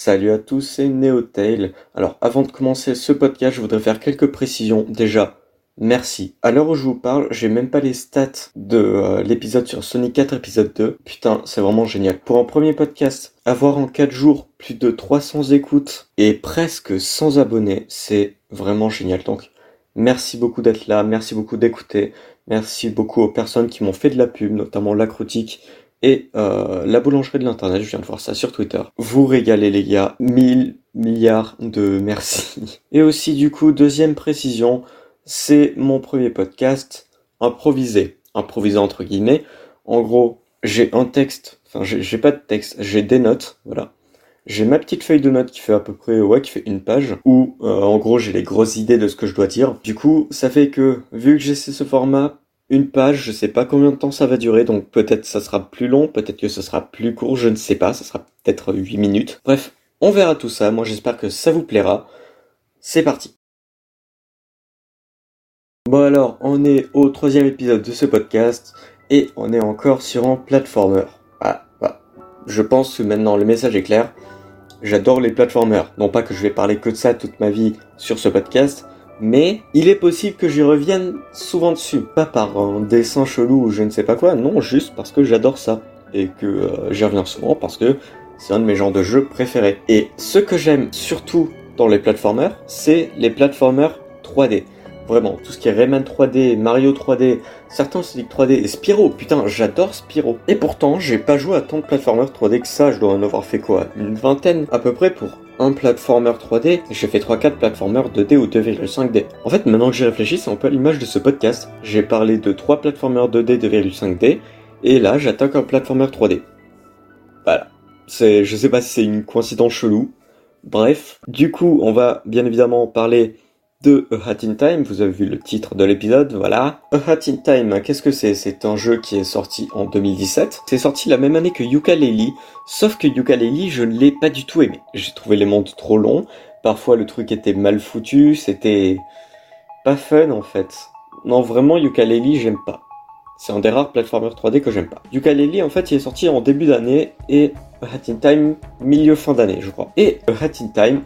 Salut à tous, c'est Neotail. Alors, avant de commencer ce podcast, je voudrais faire quelques précisions. Déjà, merci. À l'heure où je vous parle, j'ai même pas les stats de euh, l'épisode sur Sonic 4 épisode 2. Putain, c'est vraiment génial. Pour un premier podcast, avoir en 4 jours plus de 300 écoutes et presque 100 abonnés, c'est vraiment génial. Donc, merci beaucoup d'être là, merci beaucoup d'écouter, merci beaucoup aux personnes qui m'ont fait de la pub, notamment Lacrotique et euh, la boulangerie de l'internet, je viens de voir ça sur Twitter. Vous régalez les gars, 1000 milliards de merci. Et aussi du coup, deuxième précision, c'est mon premier podcast improvisé, improvisé entre guillemets. En gros, j'ai un texte, enfin j'ai pas de texte, j'ai des notes, voilà. J'ai ma petite feuille de notes qui fait à peu près, ouais, qui fait une page, où euh, en gros j'ai les grosses idées de ce que je dois dire. Du coup, ça fait que, vu que j'ai ce format, une page, je sais pas combien de temps ça va durer, donc peut-être ça sera plus long, peut-être que ce sera plus court, je ne sais pas, ça sera peut-être 8 minutes. Bref, on verra tout ça, moi j'espère que ça vous plaira. C'est parti. Bon alors, on est au troisième épisode de ce podcast, et on est encore sur un platformer. Ah, bah, je pense que maintenant le message est clair. J'adore les platformers. Non pas que je vais parler que de ça toute ma vie sur ce podcast, mais il est possible que j'y revienne souvent dessus. Pas par un dessin chelou ou je ne sais pas quoi, non, juste parce que j'adore ça. Et que euh, j'y reviens souvent parce que c'est un de mes genres de jeux préférés. Et ce que j'aime surtout dans les platformers, c'est les platformers 3D. Vraiment, tout ce qui est Rayman 3D, Mario 3D, certains Sonic 3D et Spyro. Putain, j'adore Spyro. Et pourtant, j'ai pas joué à tant de platformers 3D que ça. Je dois en avoir fait quoi Une vingtaine à peu près pour un platformer 3D, j'ai fait 3-4 platformers 2D ou 2,5D. En fait, maintenant que j'y réfléchis, c'est un peu l'image de ce podcast. J'ai parlé de 3 platformers 2D 2,5D, et là, j'attaque un platformer 3D. Voilà. C'est, je sais pas si c'est une coïncidence chelou. Bref. Du coup, on va bien évidemment parler de A Hat in Time, vous avez vu le titre de l'épisode, voilà. A Hat in Time, qu'est-ce que c'est? C'est un jeu qui est sorti en 2017. C'est sorti la même année que Yooka-Laylee, sauf que Yooka-Laylee, je ne l'ai pas du tout aimé. J'ai trouvé les mondes trop longs, parfois le truc était mal foutu, c'était pas fun en fait. Non, vraiment, Yooka-Laylee, j'aime pas. C'est un des rares platformers 3D que j'aime pas. Yooka-Laylee, en fait, il est sorti en début d'année et A Hat in Time, milieu fin d'année, je crois. Et A Hat Time,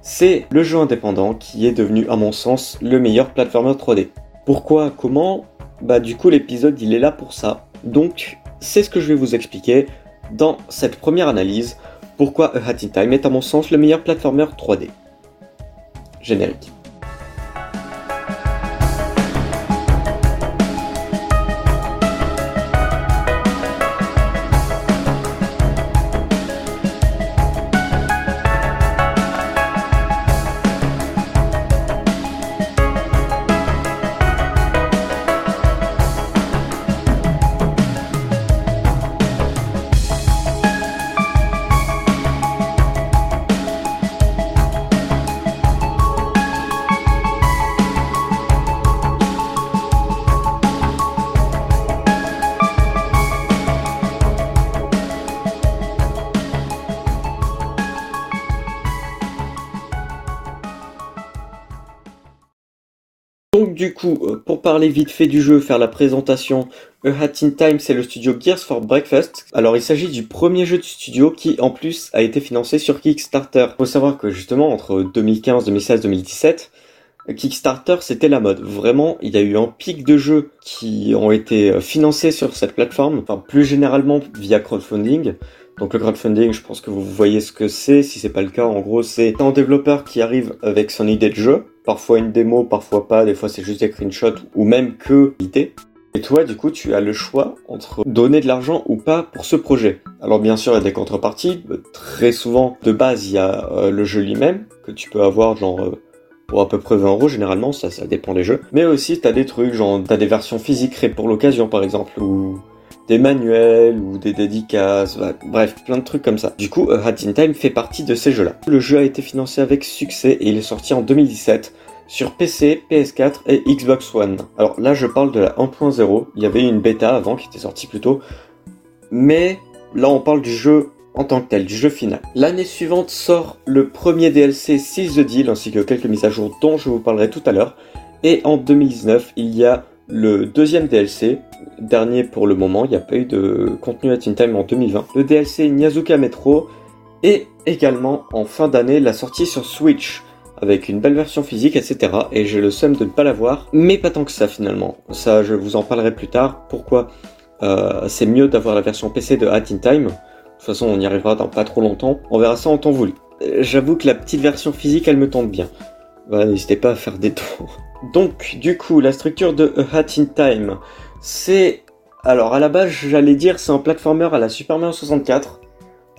c'est le jeu indépendant qui est devenu, à mon sens, le meilleur platformer 3D. Pourquoi Comment? Bah du coup l'épisode il est là pour ça. Donc c'est ce que je vais vous expliquer dans cette première analyse. Pourquoi A Hat Time est à mon sens le meilleur platformer 3D. Générique. Donc du coup, euh, pour parler vite fait du jeu, faire la présentation, A in Time c'est le studio Gears for Breakfast. Alors il s'agit du premier jeu du studio qui en plus a été financé sur Kickstarter. Faut savoir que justement entre 2015, 2016, 2017, Kickstarter c'était la mode. Vraiment, il y a eu un pic de jeux qui ont été euh, financés sur cette plateforme, enfin plus généralement via crowdfunding. Donc le crowdfunding, je pense que vous voyez ce que c'est. Si c'est pas le cas, en gros, c'est un développeur qui arrive avec son idée de jeu, parfois une démo, parfois pas, des fois c'est juste des screenshots ou même que l'idée. Et toi, du coup, tu as le choix entre donner de l'argent ou pas pour ce projet. Alors bien sûr, il y a des contreparties. Très souvent, de base, il y a euh, le jeu lui-même que tu peux avoir genre euh, pour à peu près 20 euros généralement, ça, ça dépend des jeux. Mais aussi, t'as des trucs genre t'as des versions physiques créées pour l'occasion, par exemple, ou des manuels ou des dédicaces, bref, plein de trucs comme ça. Du coup, Hat in Time fait partie de ces jeux-là. Le jeu a été financé avec succès et il est sorti en 2017 sur PC, PS4 et Xbox One. Alors là, je parle de la 1.0. Il y avait une bêta avant qui était sortie plus tôt. Mais là, on parle du jeu en tant que tel, du jeu final. L'année suivante sort le premier DLC 6 the Deal ainsi que quelques mises à jour dont je vous parlerai tout à l'heure. Et en 2019, il y a le deuxième DLC, dernier pour le moment, il n'y a pas eu de contenu à Time en 2020. Le DLC Nyazuka Metro Et également en fin d'année la sortie sur Switch avec une belle version physique, etc. Et j'ai le seum de ne pas l'avoir, mais pas tant que ça finalement. Ça, je vous en parlerai plus tard. Pourquoi euh, c'est mieux d'avoir la version PC de Hat in Time. De toute façon, on y arrivera dans pas trop longtemps. On verra ça en temps voulu. Euh, j'avoue que la petite version physique, elle me tente bien. N'hésitez pas à faire des tours. Donc, du coup, la structure de A Hat in Time, c'est... Alors, à la base, j'allais dire c'est un platformer à la Super Mario 64.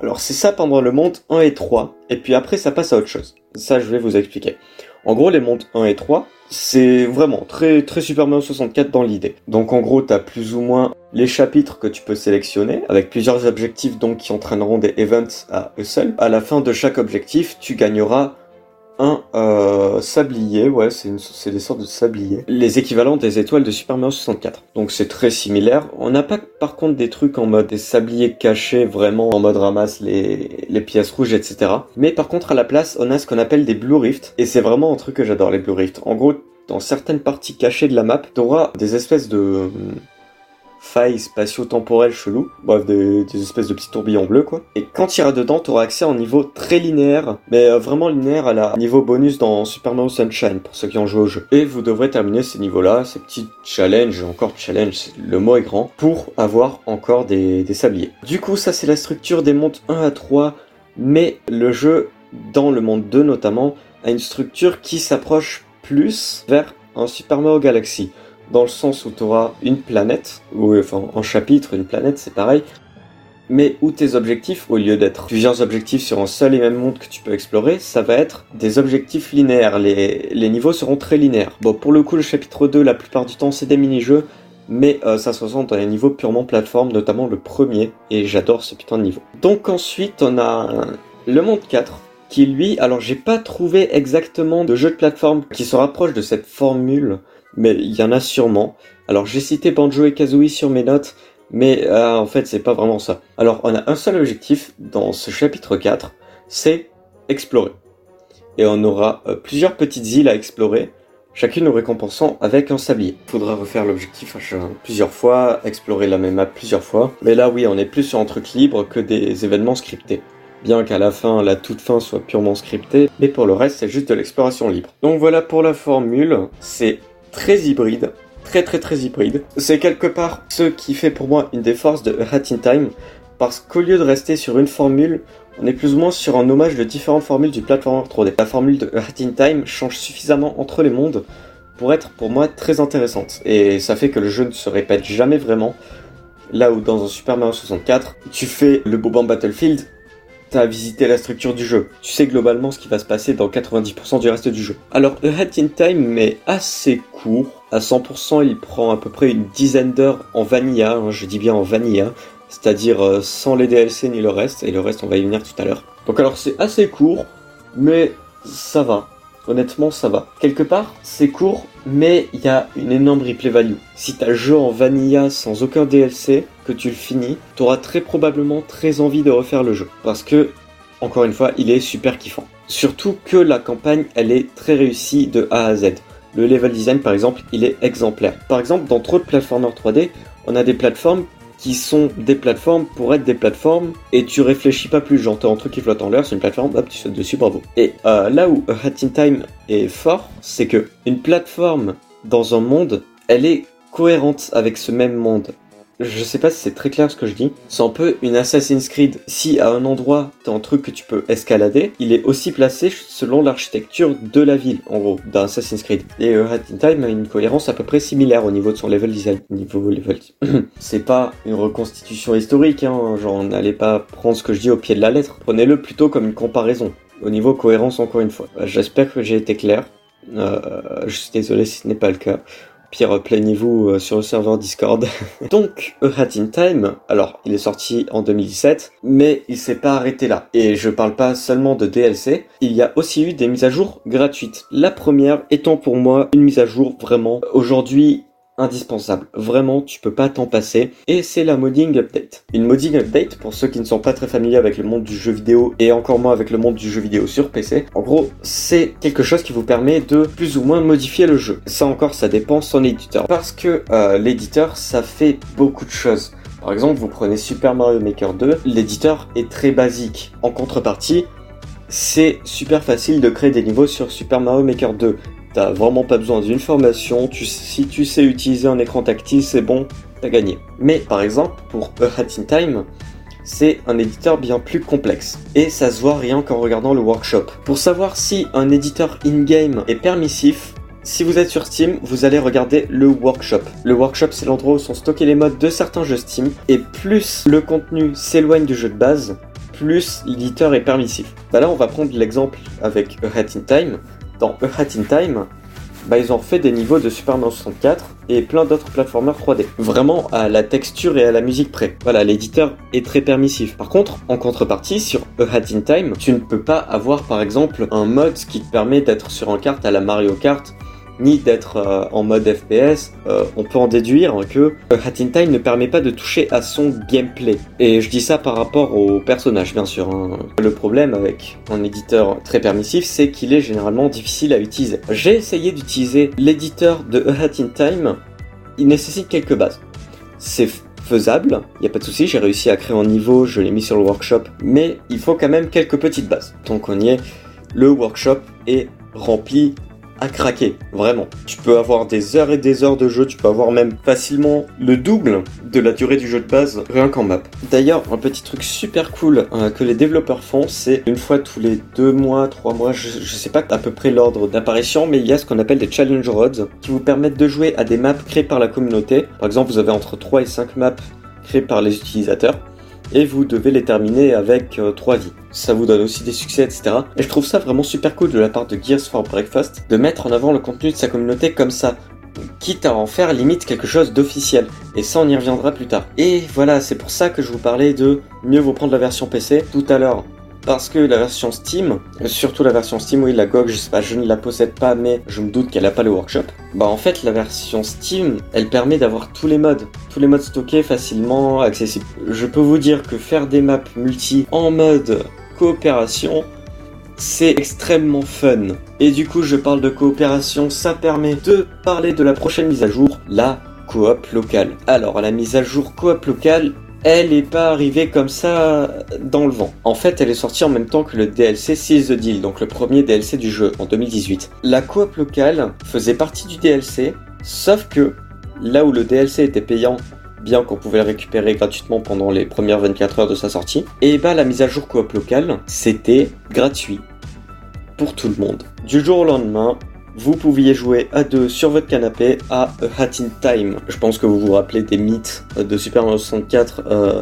Alors, c'est ça pendant le monde 1 et 3. Et puis après, ça passe à autre chose. Ça, je vais vous expliquer. En gros, les mondes 1 et 3, c'est vraiment très très Super Mario 64 dans l'idée. Donc en gros, tu as plus ou moins les chapitres que tu peux sélectionner avec plusieurs objectifs donc qui entraîneront des events à eux seuls. À la fin de chaque objectif, tu gagneras un euh, sablier, ouais, c'est des sortes de sabliers. Les équivalents des étoiles de Super Mario 64. Donc c'est très similaire. On n'a pas par contre des trucs en mode des sabliers cachés vraiment en mode ramasse les, pièces rouges, etc. Mais par contre à la place, on a ce qu'on appelle des Blue Rift. Et c'est vraiment un truc que j'adore, les Blue Rift. En gros, dans certaines parties cachées de la map, tu auras des espèces de failles spatio-temporelles chelou, bref, des, espèces de petits tourbillons bleus, quoi. Et quand tu iras dedans, tu auras accès à un niveau très linéaire, mais euh, vraiment linéaire à la niveau bonus dans Super Mario Sunshine, pour ceux qui ont joué au jeu. Et vous devrez terminer ces niveaux-là, ces petits challenges, encore challenge, le mot est grand, pour avoir encore des, des sabliers. Du coup, ça c'est la structure des mondes 1 à 3, mais le jeu, dans le monde 2 notamment, a une structure qui s'approche plus vers un Super Mario Galaxy dans le sens où tu auras une planète, ou enfin en chapitre, une planète, c'est pareil, mais où tes objectifs, au lieu d'être plusieurs objectifs sur un seul et même monde que tu peux explorer, ça va être des objectifs linéaires. Les, les niveaux seront très linéaires. Bon, pour le coup, le chapitre 2, la plupart du temps, c'est des mini-jeux, mais euh, ça se ressent dans les niveaux purement plateforme, notamment le premier, et j'adore ce putain de niveau. Donc ensuite, on a le monde 4, qui lui, alors j'ai pas trouvé exactement de jeu de plateforme qui se rapproche de cette formule mais il y en a sûrement. Alors j'ai cité Banjo et Kazooie sur mes notes, mais euh, en fait c'est pas vraiment ça. Alors on a un seul objectif dans ce chapitre 4, c'est explorer. Et on aura euh, plusieurs petites îles à explorer, chacune nous récompensant avec un sablier. Il faudra refaire l'objectif plusieurs fois, explorer la même map plusieurs fois. Mais là oui, on est plus sur un truc libre que des événements scriptés. Bien qu'à la fin, la toute fin soit purement scriptée, mais pour le reste, c'est juste de l'exploration libre. Donc voilà pour la formule, c'est très hybride, très très très hybride. C'est quelque part ce qui fait pour moi une des forces de Hat in Time, parce qu'au lieu de rester sur une formule, on est plus ou moins sur un hommage de différentes formules du platformer 3D. La formule de Hat in Time change suffisamment entre les mondes pour être pour moi très intéressante, et ça fait que le jeu ne se répète jamais vraiment. Là où dans un Super Mario 64, tu fais le Boban Battlefield, t'as visité la structure du jeu. Tu sais globalement ce qui va se passer dans 90% du reste du jeu. Alors, A Hat in Time est assez court. À 100%, il prend à peu près une dizaine d'heures en vanilla, hein, je dis bien en vanilla, c'est-à-dire euh, sans les DLC ni le reste, et le reste on va y venir tout à l'heure. Donc alors c'est assez court, mais ça va. Honnêtement, ça va. Quelque part, c'est court, mais il y a une énorme replay value. Si t'as le jeu en vanilla sans aucun DLC, tu le finis, t'auras très probablement très envie de refaire le jeu. Parce que, encore une fois, il est super kiffant. Surtout que la campagne, elle est très réussie de A à Z. Le level design, par exemple, il est exemplaire. Par exemple, dans trop de plateformers 3D, on a des plateformes qui sont des plateformes pour être des plateformes et tu réfléchis pas plus. Genre, t'as un truc qui flotte en l'air, c'est une plateforme, hop, tu sautes dessus, bravo. Et euh, là où Hat in Time est fort, c'est que une plateforme dans un monde, elle est cohérente avec ce même monde je sais pas si c'est très clair ce que je dis. C'est un peu une Assassin's Creed. Si à un endroit t'as un truc que tu peux escalader, il est aussi placé selon l'architecture de la ville, en gros, d'un Assassin's Creed. Et euh, Time a une cohérence à peu près similaire au niveau de son level design. Niveau level. c'est pas une reconstitution historique, hein. Genre, n'allez pas prendre ce que je dis au pied de la lettre. Prenez-le plutôt comme une comparaison. Au niveau cohérence, encore une fois. J'espère que j'ai été clair. Euh, je suis désolé si ce n'est pas le cas. Pire, plaignez-vous euh, sur le serveur Discord. Donc, A Hat in Time, alors, il est sorti en 2017, mais il s'est pas arrêté là. Et je parle pas seulement de DLC, il y a aussi eu des mises à jour gratuites. La première étant pour moi une mise à jour vraiment aujourd'hui indispensable. Vraiment, tu peux pas t'en passer. Et c'est la modding update. Une modding update, pour ceux qui ne sont pas très familiers avec le monde du jeu vidéo et encore moins avec le monde du jeu vidéo sur PC, en gros, c'est quelque chose qui vous permet de plus ou moins modifier le jeu. Ça encore, ça dépend son éditeur. Parce que euh, l'éditeur, ça fait beaucoup de choses. Par exemple, vous prenez Super Mario Maker 2, l'éditeur est très basique. En contrepartie, c'est super facile de créer des niveaux sur Super Mario Maker 2. T'as vraiment pas besoin d'une formation, si tu sais utiliser un écran tactile, c'est bon, t'as gagné. Mais par exemple, pour A Hat in Time, c'est un éditeur bien plus complexe. Et ça se voit rien qu'en regardant le workshop. Pour savoir si un éditeur in-game est permissif, si vous êtes sur Steam, vous allez regarder le workshop. Le workshop, c'est l'endroit où sont stockés les modes de certains jeux Steam. Et plus le contenu s'éloigne du jeu de base, plus l'éditeur est permissif. Bah là, on va prendre l'exemple avec A Hat in Time. Dans Hat in Time, bah, ils ont fait des niveaux de Super Mario 64 et plein d'autres plateformers 3D. Vraiment à la texture et à la musique près. Voilà, l'éditeur est très permissif. Par contre, en contrepartie, sur A Hat in Time, tu ne peux pas avoir par exemple un mode qui te permet d'être sur un kart à la Mario Kart ni d'être euh, en mode FPS, euh, on peut en déduire que Hat in Time ne permet pas de toucher à son gameplay. Et je dis ça par rapport au personnage, bien sûr. Hein. Le problème avec un éditeur très permissif, c'est qu'il est généralement difficile à utiliser. J'ai essayé d'utiliser l'éditeur de Hat in Time. Il nécessite quelques bases. C'est faisable, il n'y a pas de souci, j'ai réussi à créer un niveau, je l'ai mis sur le workshop, mais il faut quand même quelques petites bases. Donc on y est, le workshop est rempli à craquer, vraiment. Tu peux avoir des heures et des heures de jeu, tu peux avoir même facilement le double de la durée du jeu de base rien qu'en map. D'ailleurs, un petit truc super cool euh, que les développeurs font, c'est une fois tous les deux mois, trois mois, je, sais pas à peu près l'ordre d'apparition, mais il y a ce qu'on appelle des challenge roads qui vous permettent de jouer à des maps créées par la communauté. Par exemple, vous avez entre 3 et 5 maps créées par les utilisateurs et vous devez les terminer avec 3 euh, vies. Ça vous donne aussi des succès, etc. Et je trouve ça vraiment super cool de la part de Gears for Breakfast de mettre en avant le contenu de sa communauté comme ça quitte à en faire limite quelque chose d'officiel. Et ça, on y reviendra plus tard. Et voilà, c'est pour ça que je vous parlais de mieux vous prendre la version PC tout à l'heure parce que la version Steam, surtout la version Steam, oui, la GOG, je je ne la possède pas, mais je me doute qu'elle a pas le workshop. Bah en fait, la version Steam, elle permet d'avoir tous les modes, tous les modes stockés facilement accessibles. Je peux vous dire que faire des maps multi en mode coopération, c'est extrêmement fun. Et du coup, je parle de coopération, ça permet de parler de la prochaine mise à jour, la coop locale. Alors, la mise à jour coop locale, elle n'est pas arrivée comme ça dans le vent. En fait, elle est sortie en même temps que le DLC Seize the Deal, donc le premier DLC du jeu en 2018. La coop locale faisait partie du DLC, sauf que là où le DLC était payant, bien qu'on pouvait le récupérer gratuitement pendant les premières 24 heures de sa sortie, et bah la mise à jour coop locale, c'était gratuit pour tout le monde. Du jour au lendemain, vous pouviez jouer à deux sur votre canapé à A Hat in Time. Je pense que vous vous rappelez des mythes de Super Mario 64 euh,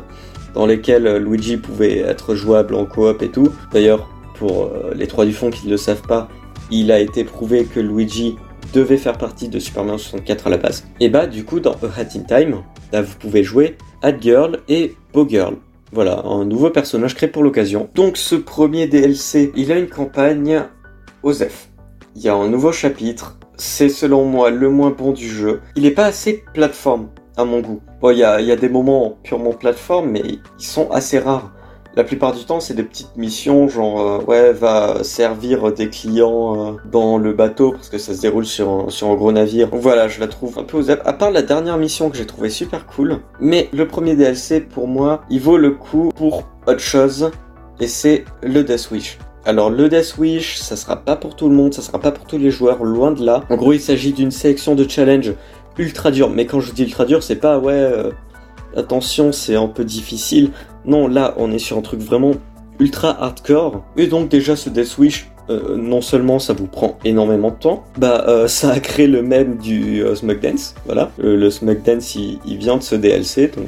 dans lesquels Luigi pouvait être jouable en coop et tout. D'ailleurs, pour euh, les trois du fond qui ne le savent pas, il a été prouvé que Luigi devait faire partie de Super Mario 64 à la base. Et bah du coup dans A Hat in Time, vous pouvez jouer Hat Girl et Bow Girl. Voilà, un nouveau personnage créé pour l'occasion. Donc ce premier DLC, il a une campagne OZEF il y a un nouveau chapitre. C'est selon moi le moins bon du jeu. Il n'est pas assez plateforme à mon goût. Bon, il y a, des moments purement plateforme, mais ils sont assez rares. La plupart du temps, c'est des petites missions, genre, euh, ouais, va servir des clients euh, dans le bateau, parce que ça se déroule sur un, gros navire. voilà, je la trouve un peu aux À part la dernière mission que j'ai trouvé super cool, mais le premier DLC, pour moi, il vaut le coup pour autre chose, et c'est le Death Wish. Alors le Death Wish, ça sera pas pour tout le monde, ça sera pas pour tous les joueurs, loin de là. En gros, il s'agit d'une sélection de challenge ultra dur. Mais quand je dis ultra dur, c'est pas ouais, euh, attention, c'est un peu difficile. Non, là, on est sur un truc vraiment ultra hardcore. Et donc déjà, ce Death Wish, euh, non seulement ça vous prend énormément de temps, bah euh, ça a créé le même du euh, Smug Dance, voilà. le Smug Dance il, vient de ce DLC, donc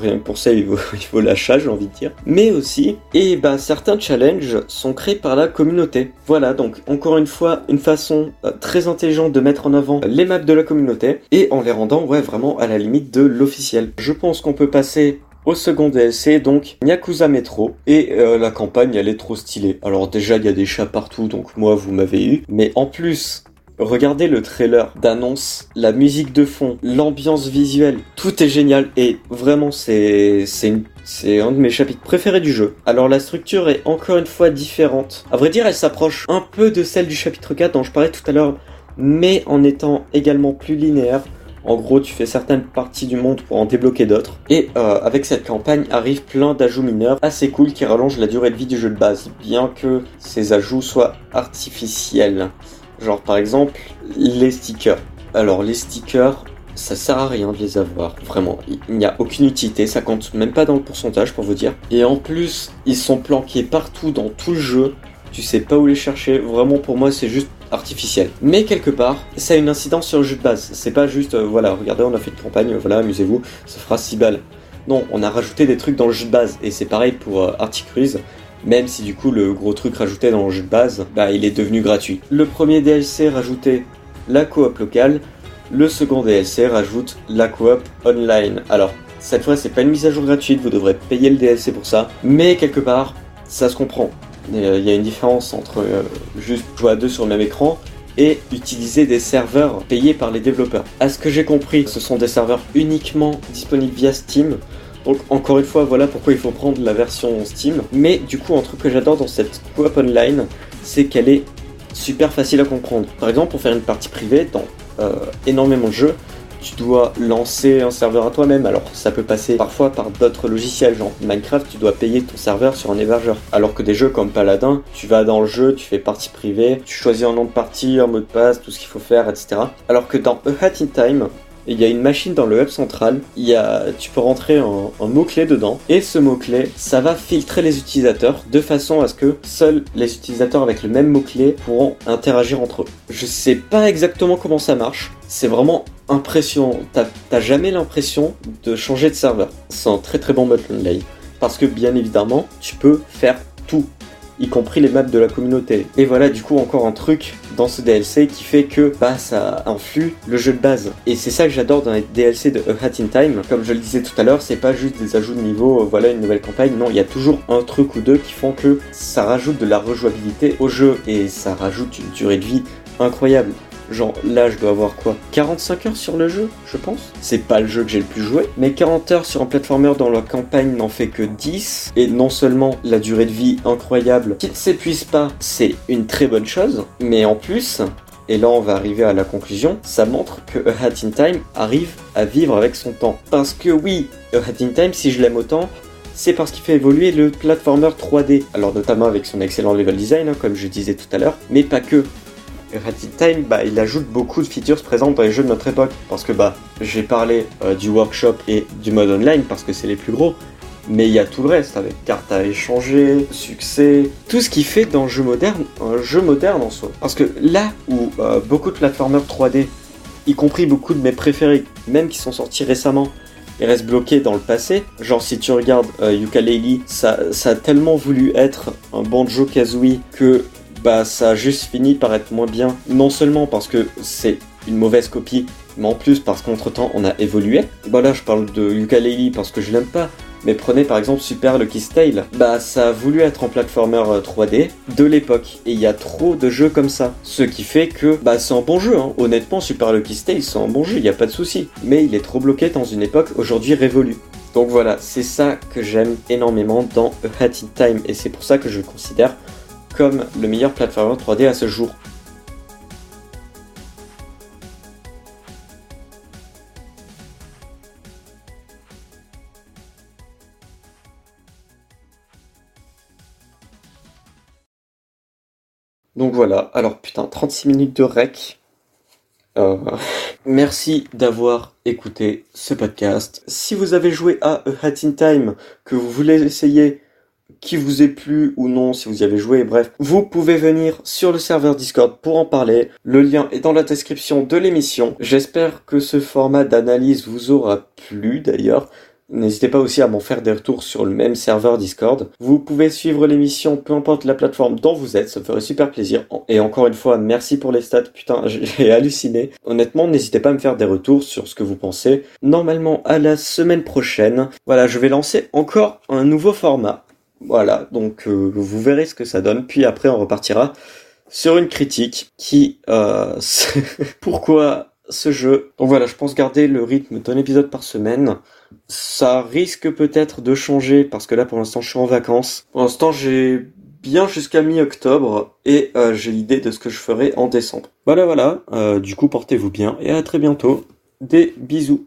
rien que pour ça il vaut, il vaut l'achat j'ai envie de dire. Mais aussi, et bah certains challenges sont créés par la communauté. Voilà, donc encore une fois, une façon très intelligente de mettre en avant les maps de la communauté et en les rendant ouais vraiment à la limite de l'officiel. Je pense qu'on peut passer au second DLC, donc Yakuza Metro, et euh, la campagne elle est trop stylée. Alors déjà il y a des chats partout, donc moi vous m'avez eu, mais en plus Regardez le trailer d'annonce, la musique de fond, l'ambiance visuelle, tout est génial et vraiment c'est c'est un de mes chapitres préférés du jeu. Alors la structure est encore une fois différente. À vrai dire, elle s'approche un peu de celle du chapitre 4 dont je parlais tout à l'heure, mais en étant également plus linéaire. En gros, tu fais certaines parties du monde pour en débloquer d'autres. Et euh, avec cette campagne arrivent plein d'ajouts mineurs assez cool qui rallongent la durée de vie du jeu de base, bien que ces ajouts soient artificiels. Genre par exemple les stickers. Alors les stickers, ça sert à rien de les avoir, vraiment. Il n'y a aucune utilité, ça compte même pas dans le pourcentage pour vous dire. Et en plus, ils sont planqués partout dans tout le jeu. Tu sais pas où les chercher. Vraiment, pour moi, c'est juste artificiel. Mais quelque part, ça a une incidence sur le jeu de base. C'est pas juste, euh, voilà, regardez, on a fait une campagne, voilà, amusez-vous, ça fera 6 balles. Non, on a rajouté des trucs dans le jeu de base. Et c'est pareil pour euh, Articruise. Même si du coup le gros truc rajouté dans le jeu de base, bah il est devenu gratuit. Le premier DLC rajoutait la coop locale, le second DLC rajoute la coop online. Alors, cette fois, c'est pas une mise à jour gratuite, vous devrez payer le DLC pour ça, mais quelque part, ça se comprend. Euh, il y a une différence entre euh, juste jouer à deux sur le même écran et utiliser des serveurs payés par les développeurs. À ce que j'ai compris, ce sont des serveurs uniquement disponibles via Steam. Donc encore une fois, voilà pourquoi il faut prendre la version Steam. Mais du coup, un truc que j'adore dans cette coop online, c'est qu'elle est super facile à comprendre. Par exemple, pour faire une partie privée dans euh, énormément de jeux, tu dois lancer un serveur à toi-même. Alors ça peut passer parfois par d'autres logiciels, genre Minecraft, tu dois payer ton serveur sur un hébergeur. Alors que des jeux comme Paladin, tu vas dans le jeu, tu fais partie privée, tu choisis un nom de partie, un mot de passe, tout ce qu'il faut faire, etc. Alors que dans A Hat in Time, il y a une machine dans le hub central, il y a, tu peux rentrer un, un mot-clé dedans, et ce mot-clé, ça va filtrer les utilisateurs de façon à ce que seuls les utilisateurs avec le même mot-clé pourront interagir entre eux. Je sais pas exactement comment ça marche, c'est vraiment impressionnant. T'as jamais l'impression de changer de serveur. C'est un très très bon mode onlay. Parce que bien évidemment, tu peux faire tout y compris les maps de la communauté. Et voilà du coup encore un truc dans ce DLC qui fait que bah ça influe le jeu de base. Et c'est ça que j'adore dans les DLC de A Hat in Time. Comme je le disais tout à l'heure, c'est pas juste des ajouts de niveau, euh, voilà une nouvelle campagne. Non, il y a toujours un truc ou deux qui font que ça rajoute de la rejouabilité au jeu et ça rajoute une durée de vie incroyable. Genre là, je dois avoir quoi 45 heures sur le jeu, je pense. C'est pas le jeu que j'ai le plus joué, mais 40 heures sur un platformer dans la campagne n'en fait que 10. Et non seulement la durée de vie incroyable qui ne s'épuise pas, c'est une très bonne chose, mais en plus, et là on va arriver à la conclusion, ça montre que A Hat in Time arrive à vivre avec son temps. Parce que oui, A Hat in Time, si je l'aime autant, c'est parce qu'il fait évoluer le platformer 3D. Alors notamment avec son excellent level design, hein, comme je disais tout à l'heure, mais pas que. Reddit Time, bah, il ajoute beaucoup de features présentes dans les jeux de notre époque. Parce que bah, j'ai parlé euh, du workshop et du mode online parce que c'est les plus gros. Mais il y a tout le reste avec cartes à échanger, succès, tout ce qui fait dans jeu moderne un jeu moderne en soi. Parce que là où euh, beaucoup de platformers 3D, y compris beaucoup de mes préférés, même qui sont sortis récemment, ils restent bloqués dans le passé. Genre si tu regardes euh, Yooka-Laylee, ça, ça a tellement voulu être un Banjo Kazooie que bah ça a juste fini par être moins bien. Non seulement parce que c'est une mauvaise copie, mais en plus parce qu'entre temps on a évolué. Bah là je parle de Yooka-Laylee parce que je l'aime pas. Mais prenez par exemple Super Lucky Tale, bah ça a voulu être en platformer 3D euh, de l'époque et il y a trop de jeux comme ça. Ce qui fait que bah c'est un bon jeu, hein. honnêtement Super Lucky Tale c'est un bon jeu, il n'y a pas de souci. Mais il est trop bloqué dans une époque aujourd'hui révolue. Donc voilà, c'est ça que j'aime énormément dans A Hat in Time et c'est pour ça que je considère comme le meilleur platformer 3D à ce jour. Donc voilà, alors putain, 36 minutes de rec. Euh, merci d'avoir écouté ce podcast. Si vous avez joué à A Hat in Time, que vous voulez essayer qui vous ait plu ou non, si vous y avez joué, bref, vous pouvez venir sur le serveur Discord pour en parler. Le lien est dans la description de l'émission. J'espère que ce format d'analyse vous aura plu d'ailleurs. N'hésitez pas aussi à m'en faire des retours sur le même serveur Discord. Vous pouvez suivre l'émission, peu importe la plateforme dont vous êtes, ça me ferait super plaisir. Et encore une fois, merci pour les stats, putain, j'ai halluciné. Honnêtement, n'hésitez pas à me faire des retours sur ce que vous pensez. Normalement, à la semaine prochaine, voilà, je vais lancer encore un nouveau format. Voilà, donc euh, vous verrez ce que ça donne. Puis après, on repartira sur une critique qui... Euh, pourquoi ce jeu Donc voilà, je pense garder le rythme d'un épisode par semaine. Ça risque peut-être de changer parce que là, pour l'instant, je suis en vacances. Pour l'instant, j'ai bien jusqu'à mi-octobre et euh, j'ai l'idée de ce que je ferai en décembre. Voilà, voilà. du coup, portez-vous bien et à très bientôt. des bisous.